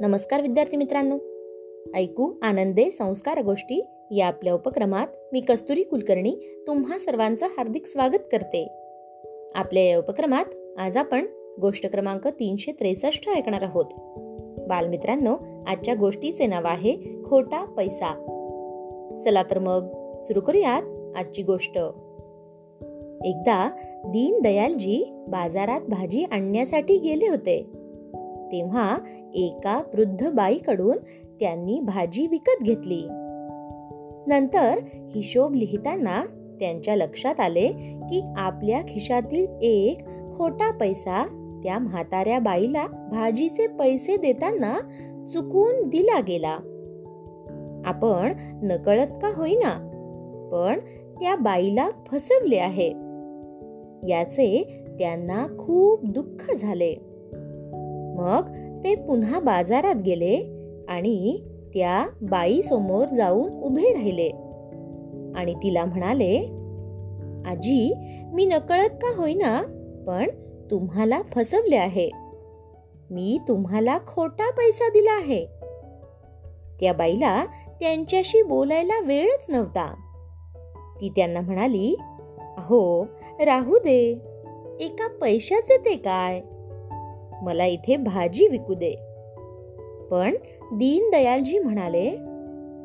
नमस्कार विद्यार्थी मित्रांनो. ऐकू आनंदे संस्कार गोष्टी या आपल्या उपक्रमात मी कस्तुरी कुलकर्णी तुम्हा सर्वांचं हार्दिक स्वागत करते. आपल्या या उपक्रमात आज आपण गोष्ट क्रमांक तीनशे त्रेसष्ट ऐकणार आहोत. बालमित्रांनो आजच्या गोष्टीचे नाव आहे खोटा पैसा. चला तर मग सुरू करूयात आजची गोष्ट. एकदा दीनदयालजी बाजारात भाजी आणण्यासाठी गेले होते. तेव्हा एका वृद्ध बाईकडून त्यांनी भाजी विकत घेतली. नंतर हिशोब लिहिताना त्यांच्या लक्षात आले की आपल्या खिशातील एक खोटा पैसा त्या म्हाताऱ्या बाईला भाजीचे पैसे देताना चुकून दिला गेला. आपण नकळत का होईना पण त्या बाईला फसवले आहे. याचे त्यांना खूप दुःख झाले. मग ते पुन्हा बाजारात गेले आणि त्या बाई समोर जाऊन उभे राहिले. आणि तिला म्हणाले आजी मी नकळत का होईना पण तुम्हाला फसवले आहे. मी तुम्हाला खोटा पैसा दिला आहे. त्या बाईला त्यांच्याशी बोलायला वेळच नव्हता. ती त्यांना म्हणाली अहो राहू दे. एका पैशाचे ते काय? मला इथे भाजी विकू दे. पण दीनदयालजी म्हणाले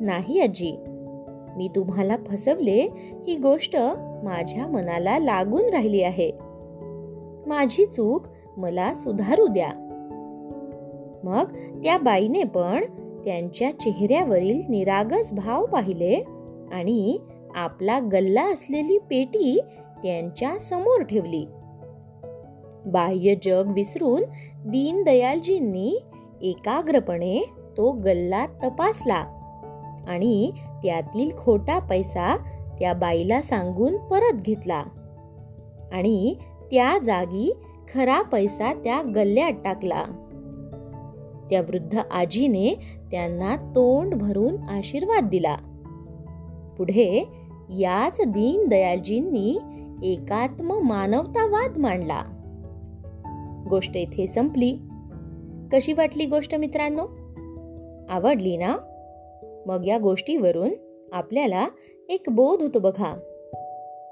नाही आजी मी तुम्हाला फसवले ही गोष्ट माझ्या मनाला लागून राहिली आहे. माझी चूक मला सुधारू द्या. मग त्या बाईने पण त्यांच्या चेहऱ्यावरील निरागस भाव पाहिले आणि आपला गल्ला असलेली पेटी त्यांच्यासमोर ठेवली. बाह्य जग विसरून दीनदयालजींनी एकाग्रपणे तो गल्ला तपासला आणि त्यातील खोटा पैसा त्या बाईला सांगून परत घेतला. आणि त्या जागी खरा पैसा त्या गल्ल्यात टाकला. त्या वृद्ध आजीने त्यांना तोंड भरून आशीर्वाद दिला. पुढे याच दीनदयालजींनी एकात्म मानवतावाद मांडला. गोष्ट इथे संपली. कशी वाटली गोष्ट मित्रांनो? आवडली ना? मग या गोष्टीवरून आपल्याला एक बोध होतो बघा.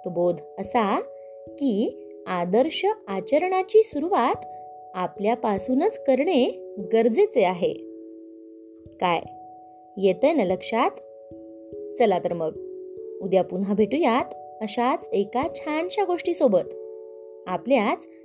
तो बोध असा की आदर्श आचरणाची सुरुवात आपल्यापासूनच करणे गरजेचे आहे. काय? येतंय ना लक्षात? चला तर मग. उद्या पुन्हा भेटूयात अशाच एका छानशा गोष्टीसोबत. आपल्याच